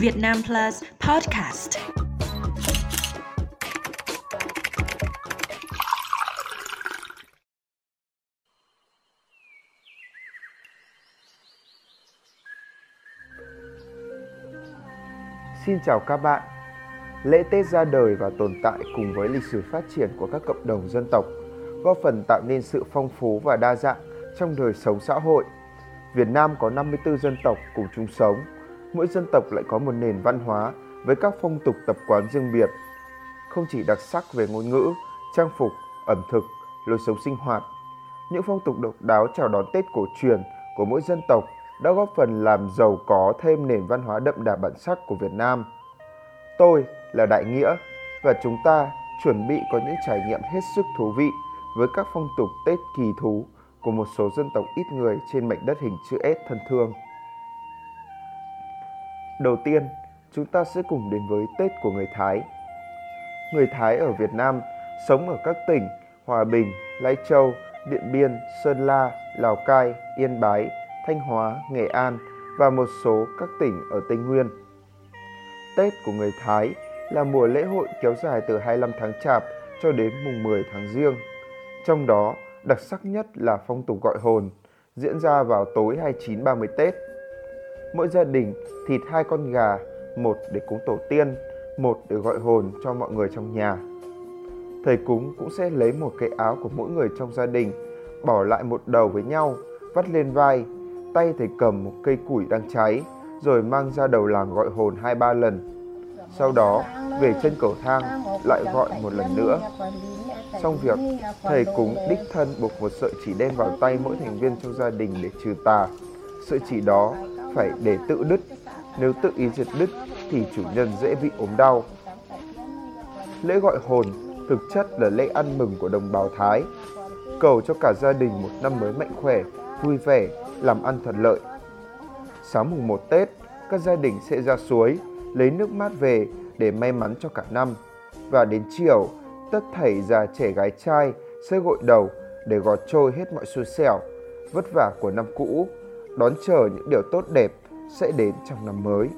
Việt Nam Plus Podcast. Xin chào các bạn. Lễ Tết ra đời và tồn tại cùng với lịch sử phát triển của các cộng đồng dân tộc, góp phần tạo nên sự phong phú và đa dạng trong đời sống xã hội. Việt Nam có 54 dân tộc cùng chung sống. Mỗi dân tộc lại có một nền văn hóa với các phong tục tập quán riêng biệt. Không chỉ đặc sắc về ngôn ngữ, trang phục, ẩm thực, lối sống sinh hoạt, những phong tục độc đáo chào đón Tết cổ truyền của mỗi dân tộc đã góp phần làm giàu có thêm nền văn hóa đậm đà bản sắc của Việt Nam. Tôi là Đại Nghĩa và chúng ta chuẩn bị có những trải nghiệm hết sức thú vị với các phong tục Tết kỳ thú của một số dân tộc ít người trên mảnh đất hình chữ S thân thương. Đầu tiên, chúng ta sẽ cùng đến với Tết của người Thái. Người Thái ở Việt Nam sống ở các tỉnh Hòa Bình, Lai Châu, Điện Biên, Sơn La, Lào Cai, Yên Bái, Thanh Hóa, Nghệ An và một số các tỉnh ở Tây Nguyên. Tết của người Thái là mùa lễ hội kéo dài từ 25 tháng Chạp cho đến mùng 10 tháng Giêng. Trong đó, đặc sắc nhất là phong tục gọi hồn, diễn ra vào tối 29-30 Tết. Mỗi gia đình thịt hai con gà, một để cúng tổ tiên, một để gọi hồn cho mọi người trong nhà. Thầy cúng cũng sẽ lấy một cái áo của mỗi người trong gia đình, bỏ lại một đầu với nhau, vắt lên vai tay thầy cầm một cây củi đang cháy, rồi mang ra đầu làng gọi hồn hai ba lần. Sau đó, về chân cầu thang, lại gọi một lần nữa. Xong việc, thầy cúng đích thân buộc một sợi chỉ đen vào tay mỗi thành viên trong gia đình để trừ tà. Sợi chỉ đó phải để tự đứt, nếu tự ý diệt đứt thì chủ nhân dễ bị ốm đau. Lễ gọi hồn thực chất là lễ ăn mừng của đồng bào Thái, cầu cho cả gia đình một năm mới mạnh khỏe, vui vẻ làm ăn thuận lợi. Sáng mùng 1 Tết, các gia đình sẽ ra suối, lấy nước mát về để may mắn cho cả năm. Và đến chiều, tất thảy già trẻ gái trai sẽ gội đầu để gọt trôi hết mọi xui xẻo, vất vả của năm cũ, đón chờ những điều tốt đẹp sẽ đến trong năm mới.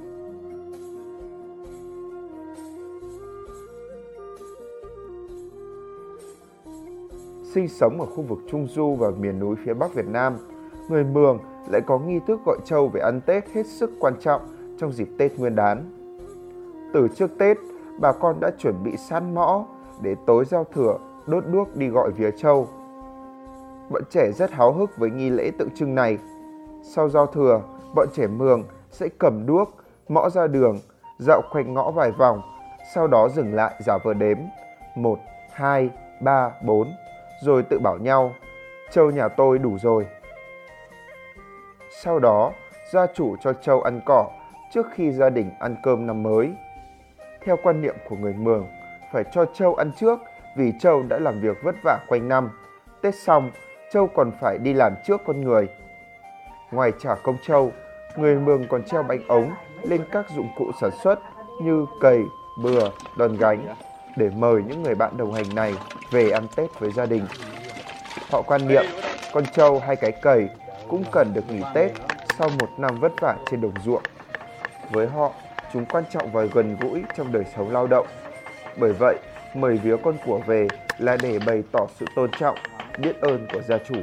Sinh sống ở khu vực Trung Du và miền núi phía Bắc Việt Nam – người Mường lại có nghi thức gọi trâu về ăn Tết hết sức quan trọng trong dịp Tết Nguyên đán. Từ trước Tết, bà con đã chuẩn bị săn mõ để tối giao thừa đốt đuốc đi gọi vía trâu. Bọn trẻ rất háo hức với nghi lễ tượng trưng này. Sau giao thừa, bọn trẻ Mường sẽ cầm đuốc, mõ ra đường, dạo quanh ngõ vài vòng, sau đó dừng lại giả vờ đếm. 1, 2, 3, 4, rồi tự bảo nhau, trâu nhà tôi đủ rồi. Sau đó, gia chủ cho trâu ăn cỏ trước khi gia đình ăn cơm năm mới. Theo quan niệm của người Mường, phải cho trâu ăn trước vì trâu đã làm việc vất vả quanh năm. Tết xong, trâu còn phải đi làm trước con người. Ngoài trả công trâu, người Mường còn treo bánh ống lên các dụng cụ sản xuất như cầy, bừa, đòn gánh để mời những người bạn đồng hành này về ăn Tết với gia đình. Họ quan niệm con trâu hay cái cầy cũng cần được nghỉ Tết sau một năm vất vả trên đồng ruộng. Với họ, chúng quan trọng và gần gũi trong đời sống lao động. Bởi vậy, mời vía con của về là để bày tỏ sự tôn trọng, biết ơn của gia chủ.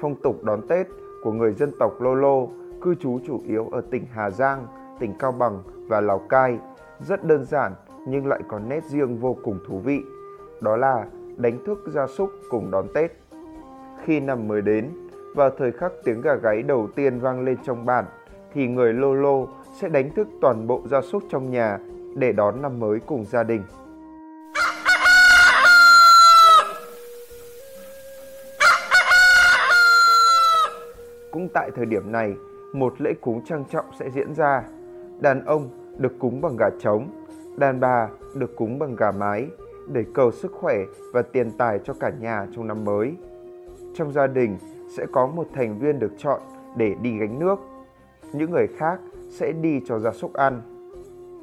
Phong tục đón Tết của người dân tộc Lô Lô cư trú chủ yếu ở tỉnh Hà Giang, tỉnh Cao Bằng và Lào Cai rất đơn giản nhưng lại có nét riêng vô cùng thú vị đó là đánh thức gia súc cùng đón Tết. Khi năm mới đến, vào thời khắc tiếng gà gáy đầu tiên vang lên trong bản, thì người Lô Lô sẽ đánh thức toàn bộ gia súc trong nhà để đón năm mới cùng gia đình. Tại thời điểm này, một lễ cúng trang trọng sẽ diễn ra. Đàn ông được cúng bằng gà trống, đàn bà được cúng bằng gà mái, để cầu sức khỏe và tiền tài cho cả nhà trong năm mới. Trong gia đình sẽ có một thành viên được chọn để đi gánh nước. Những người khác sẽ đi cho gia súc ăn.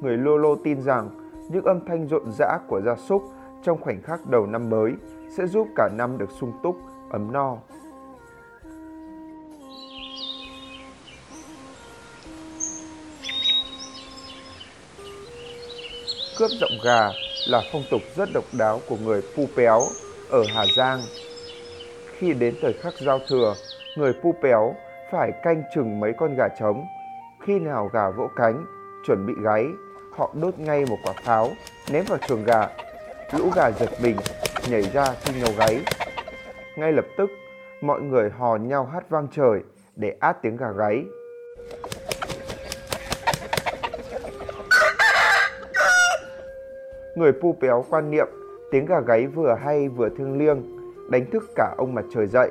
Người Lô Lô tin rằng những âm thanh rộn rã của gia súc trong khoảnh khắc đầu năm mới sẽ giúp cả năm được sung túc, ấm no. Cướp giọng gà là phong tục rất độc đáo của người Pu Péo ở Hà Giang. Khi đến thời khắc giao thừa, người Pu Péo phải canh chừng mấy con gà trống. Khi nào gà vỗ cánh, chuẩn bị gáy, họ đốt ngay một quả pháo, ném vào chuồng gà. Lũ gà giật mình, nhảy ra khi nhau gáy. Ngay lập tức, mọi người hò nhau hát vang trời để át tiếng gà gáy. Người pu péo quan niệm tiếng gà gáy vừa hay vừa thương liêng, đánh thức cả ông mặt trời dậy.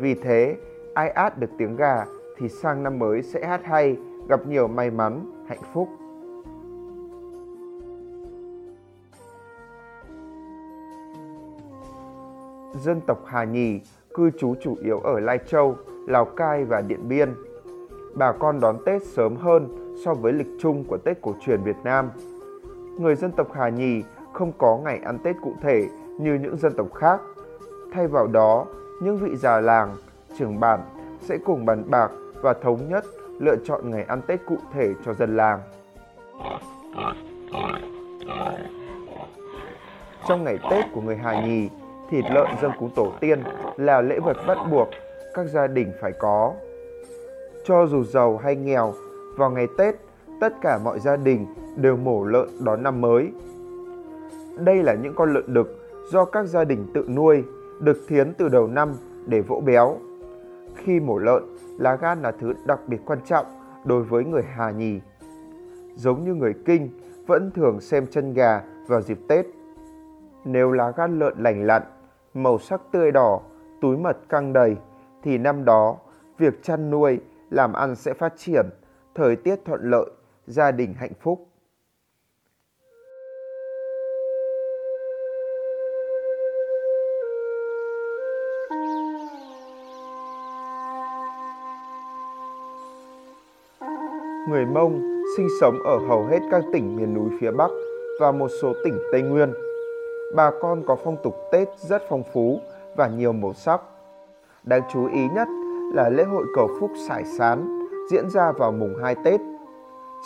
Vì thế, ai át được tiếng gà thì sang năm mới sẽ hát hay, gặp nhiều may mắn, hạnh phúc. Dân tộc Hà Nhì cư trú chủ yếu ở Lai Châu, Lào Cai và Điện Biên. Bà con đón Tết sớm hơn so với lịch chung của Tết cổ truyền Việt Nam. Người dân tộc Hà Nhì không có ngày ăn Tết cụ thể như những dân tộc khác. Thay vào đó, những vị già làng, trưởng bản sẽ cùng bàn bạc và thống nhất lựa chọn ngày ăn Tết cụ thể cho dân làng. Trong ngày Tết của người Hà Nhì, thịt lợn dân cúng tổ tiên là lễ vật bắt buộc các gia đình phải có. Cho dù giàu hay nghèo, vào ngày Tết, tất cả mọi gia đình đều mổ lợn đón năm mới. Đây là những con lợn đực do các gia đình tự nuôi, được thiến từ đầu năm để vỗ béo. Khi mổ lợn, lá gan là thứ đặc biệt quan trọng đối với người Hà Nhì. Giống như người Kinh vẫn thường xem chân gà vào dịp Tết. Nếu lá gan lợn lành lặn, màu sắc tươi đỏ, túi mật căng đầy, thì năm đó việc chăn nuôi, làm ăn sẽ phát triển, thời tiết thuận lợi, gia đình hạnh phúc. Người Mông sinh sống ở hầu hết các tỉnh miền núi phía Bắc và một số tỉnh Tây Nguyên. Bà con có phong tục Tết rất phong phú và nhiều màu sắc. Đáng chú ý nhất là lễ hội cầu phúc sải sán diễn ra vào mùng 2 Tết.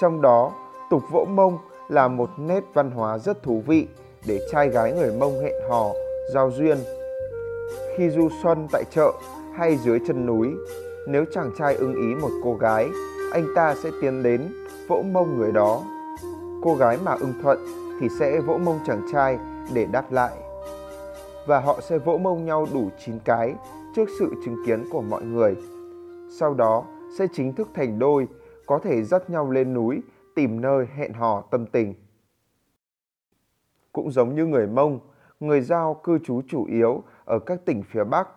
Trong đó, tục vỗ mông là một nét văn hóa rất thú vị để trai gái người Mông hẹn hò, giao duyên. Khi du xuân tại chợ hay dưới chân núi, nếu chàng trai ưng ý một cô gái anh ta sẽ tiến đến vỗ mông người đó. Cô gái mà ưng thuận thì sẽ vỗ mông chàng trai để đáp lại. Và họ sẽ vỗ mông nhau đủ 9 cái trước sự chứng kiến của mọi người. Sau đó sẽ chính thức thành đôi, có thể dắt nhau lên núi tìm nơi hẹn hò tâm tình. Cũng giống như người Mông, người Giao cư trú chủ yếu ở các tỉnh phía Bắc,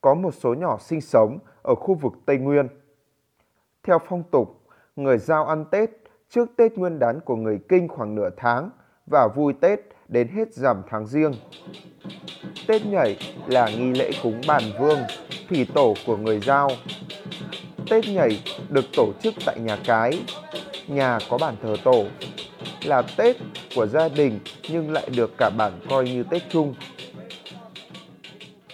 có một số nhỏ sinh sống ở khu vực Tây Nguyên. Theo phong tục, người Giao ăn Tết trước Tết Nguyên đán của người Kinh khoảng nửa tháng và vui Tết đến hết rằm tháng riêng. Tết nhảy là nghi lễ cúng bàn vương, thủy tổ của người Giao. Tết nhảy được tổ chức tại nhà cái, nhà có bàn thờ tổ. Là Tết của gia đình nhưng lại được cả bản coi như Tết chung.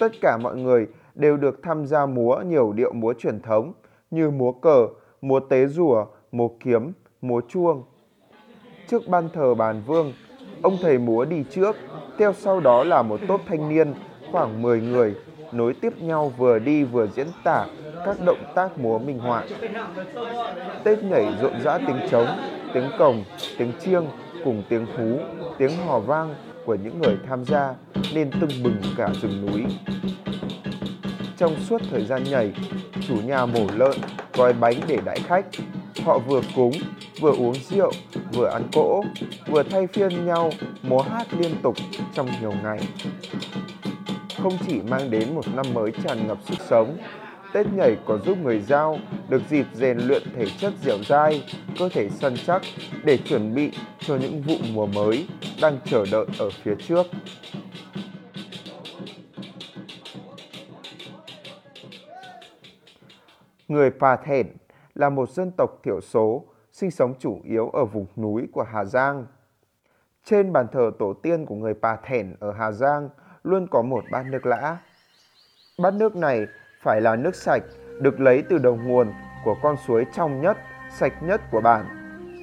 Tất cả mọi người đều được tham gia múa nhiều điệu múa truyền thống như múa cờ, múa tế rùa, múa kiếm, múa chuông. Trước ban thờ bàn vương, ông thầy múa đi trước, theo sau đó là một tốp thanh niên khoảng 10 người nối tiếp nhau vừa đi vừa diễn tả các động tác múa minh họa. Tết nhảy rộn rã tiếng trống, tiếng cồng, tiếng chiêng cùng tiếng hú, tiếng hò vang của những người tham gia nên tưng bừng cả rừng núi. Trong suốt thời gian nhảy, chủ nhà mổ lợn, gói bánh để đãi khách. Họ vừa cúng, vừa uống rượu, vừa ăn cỗ, vừa thay phiên nhau múa hát liên tục trong nhiều ngày. Không chỉ mang đến một năm mới tràn ngập sức sống, Tết nhảy còn giúp người giao được dịp rèn luyện thể chất dẻo dai, cơ thể săn chắc để chuẩn bị cho những vụ mùa mới đang chờ đợi ở phía trước. Người Pà Thèn là một dân tộc thiểu số sinh sống chủ yếu ở vùng núi của Hà Giang. Trên bàn thờ tổ tiên của người Pà Thèn ở Hà Giang luôn có một bát nước lã. Bát nước này phải là nước sạch được lấy từ đầu nguồn của con suối trong nhất, sạch nhất của bản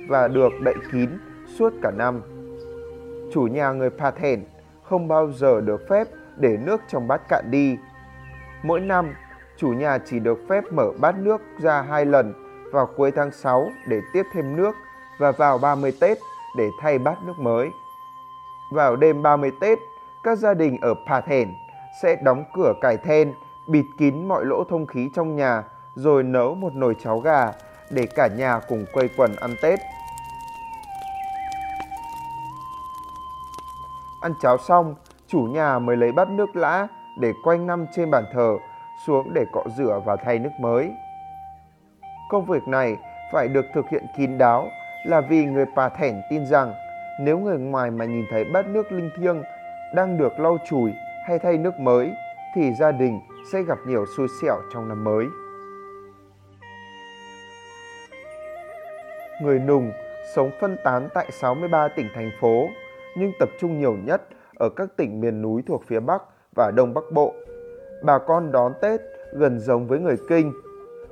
và được đậy kín suốt cả năm. chủ nhà người Pathen không bao giờ được phép để nước trong bát cạn đi. Mỗi năm, chủ nhà chỉ được phép mở bát nước ra hai lần vào cuối tháng 6 để tiếp thêm nước và vào 30 Tết để thay bát nước mới. Vào đêm 30 Tết, các gia đình ở Pathen sẽ đóng cửa cải then, bịt kín mọi lỗ thông khí trong nhà rồi nấu một nồi cháo gà để cả nhà cùng quây quần ăn Tết. Ăn cháo xong, chủ nhà mới lấy bát nước lã để quanh năm trên bàn thờ xuống để cọ rửa và thay nước mới. Công việc này phải được thực hiện kín đáo là vì người Bà Thẻn tin rằng nếu người ngoài mà nhìn thấy bát nước linh thiêng đang được lau chùi hay thay nước mới thì gia đình sẽ gặp nhiều xui xẻo trong năm mới. Người Nùng sống phân tán tại 63 tỉnh thành phố, nhưng tập trung nhiều nhất ở các tỉnh miền núi thuộc phía Bắc và Đông Bắc Bộ. Bà con đón Tết gần giống với người Kinh.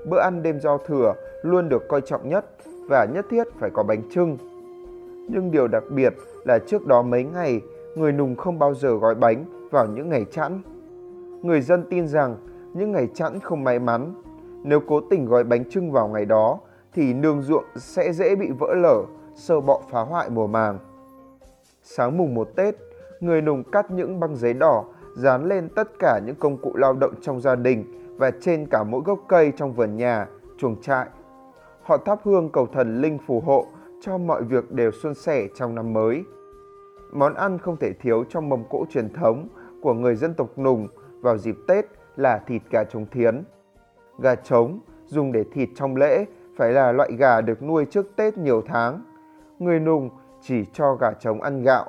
Bữa ăn đêm giao thừa luôn được coi trọng nhất và nhất thiết phải có bánh trưng. Nhưng điều đặc biệt là trước đó mấy ngày, người Nùng không bao giờ gói bánh vào những ngày chẵn. Người dân tin rằng những ngày chẵn không may mắn. Nếu cố tình gói bánh trưng vào ngày đó thì nương ruộng sẽ dễ bị vỡ lở, sơ bọ phá hoại mùa màng. Sáng mùng một Tết, người nùng cắt những băng giấy đỏ dán lên tất cả những công cụ lao động trong gia đình và trên cả mỗi gốc cây trong vườn nhà, chuồng trại. Họ thắp hương cầu thần linh phù hộ cho mọi việc đều suôn sẻ trong năm mới. Món ăn không thể thiếu trong mâm cỗ truyền thống của người dân tộc Nùng vào dịp Tết là thịt gà trống thiến. Gà trống dùng để thịt trong lễ phải là loại gà được nuôi trước Tết nhiều tháng. Người Nùng chỉ cho gà trống ăn gạo.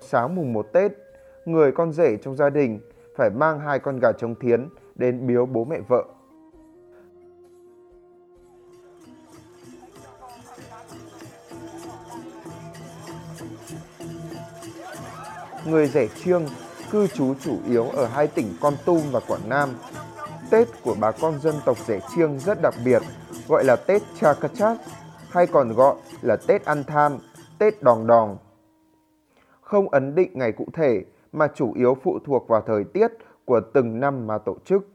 Sáng mùng 1 Tết, người con rể trong gia đình phải mang hai con gà trống thiến đến biếu bố mẹ vợ. Người rể chiêng cư trú chủ yếu ở hai tỉnh Con Tum và Quảng Nam. Tết của bà con dân tộc rể chiêng rất đặc biệt, gọi là Tết Chakachat hay còn gọi là Tết ăn than Tết đòn đòn. Không ấn định ngày cụ thể mà chủ yếu phụ thuộc vào thời tiết của từng năm mà tổ chức.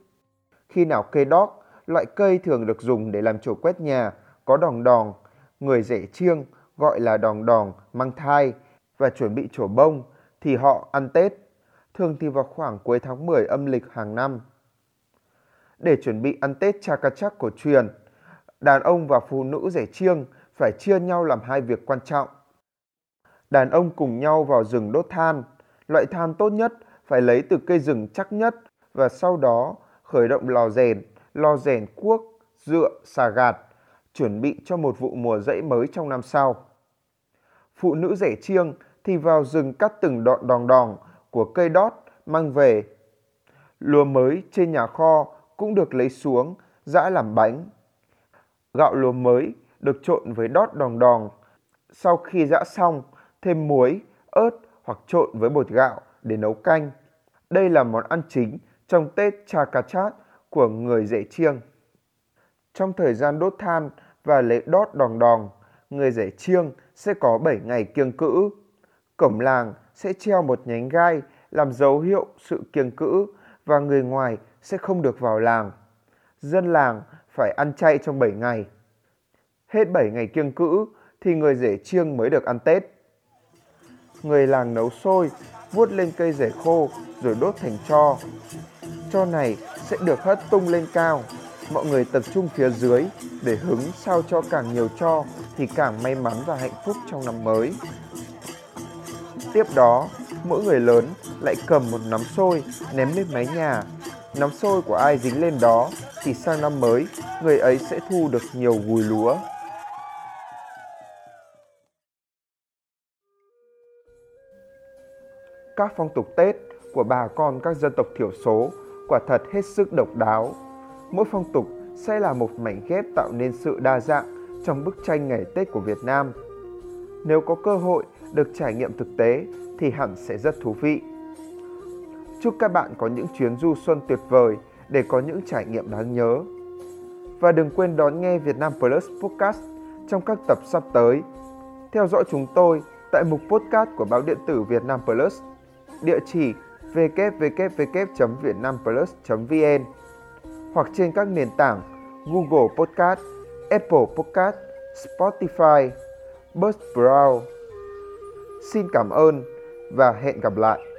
Khi nào cây đót, loại cây thường được dùng để làm chổi quét nhà, có đòn đòn, người rể chiêng gọi là đòn đòn mang thai và chuẩn bị chỗ bông thì họ ăn Tết, thường thì vào khoảng cuối tháng 10 âm lịch hàng năm. Để chuẩn bị ăn Tết Chakachak cổ truyền, đàn ông và phụ nữ rể chiêng phải chia nhau làm hai việc quan trọng đàn ông cùng nhau vào rừng đốt than. Loại than tốt nhất phải lấy từ cây rừng chắc nhất và sau đó khởi động lò rèn, lò rèn cuốc, dựa, xà gạt, chuẩn bị cho một vụ mùa rẫy mới trong năm sau. Phụ nữ rẻ chiêng thì vào rừng cắt từng đoạn đòn đòn của cây đót mang về. Lúa mới trên nhà kho cũng được lấy xuống, giã làm bánh. Gạo lúa mới được trộn với đót đòn đòn. Sau khi giã xong thêm muối, ớt hoặc trộn với bột gạo để nấu canh. Đây là món ăn chính trong Tết trà cà chát của người dễ chiêng. Trong thời gian đốt than và lễ đót đòn đòn, người dễ chiêng sẽ có 7 ngày kiêng cữ. Cổng làng sẽ treo một nhánh gai làm dấu hiệu sự kiêng cữ và người ngoài sẽ không được vào làng. Dân làng phải ăn chay trong 7 ngày. Hết 7 ngày kiêng cữ thì người rể chiêng mới được ăn Tết người làng nấu sôi, vuốt lên cây rễ khô rồi đốt thành cho, cho này sẽ được hất tung lên cao. Mọi người tập trung phía dưới để hứng sao cho càng nhiều cho thì càng may mắn và hạnh phúc trong năm mới. Tiếp đó, mỗi người lớn lại cầm một nắm xôi ném lên mái nhà. Nắm xôi của ai dính lên đó thì sang năm mới người ấy sẽ thu được nhiều gùi lúa. Các phong tục Tết của bà con các dân tộc thiểu số quả thật hết sức độc đáo. Mỗi phong tục sẽ là một mảnh ghép tạo nên sự đa dạng trong bức tranh ngày Tết của Việt Nam. Nếu có cơ hội được trải nghiệm thực tế thì hẳn sẽ rất thú vị. Chúc các bạn có những chuyến du xuân tuyệt vời để có những trải nghiệm đáng nhớ. Và đừng quên đón nghe Việt Nam Plus Podcast trong các tập sắp tới. Theo dõi chúng tôi tại mục podcast của báo điện tử Việt Nam Plus, địa chỉ www.vietnamplus.vn hoặc trên các nền tảng Google Podcast, Apple Podcast, Spotify, Buzzsprout. Xin cảm ơn và hẹn gặp lại.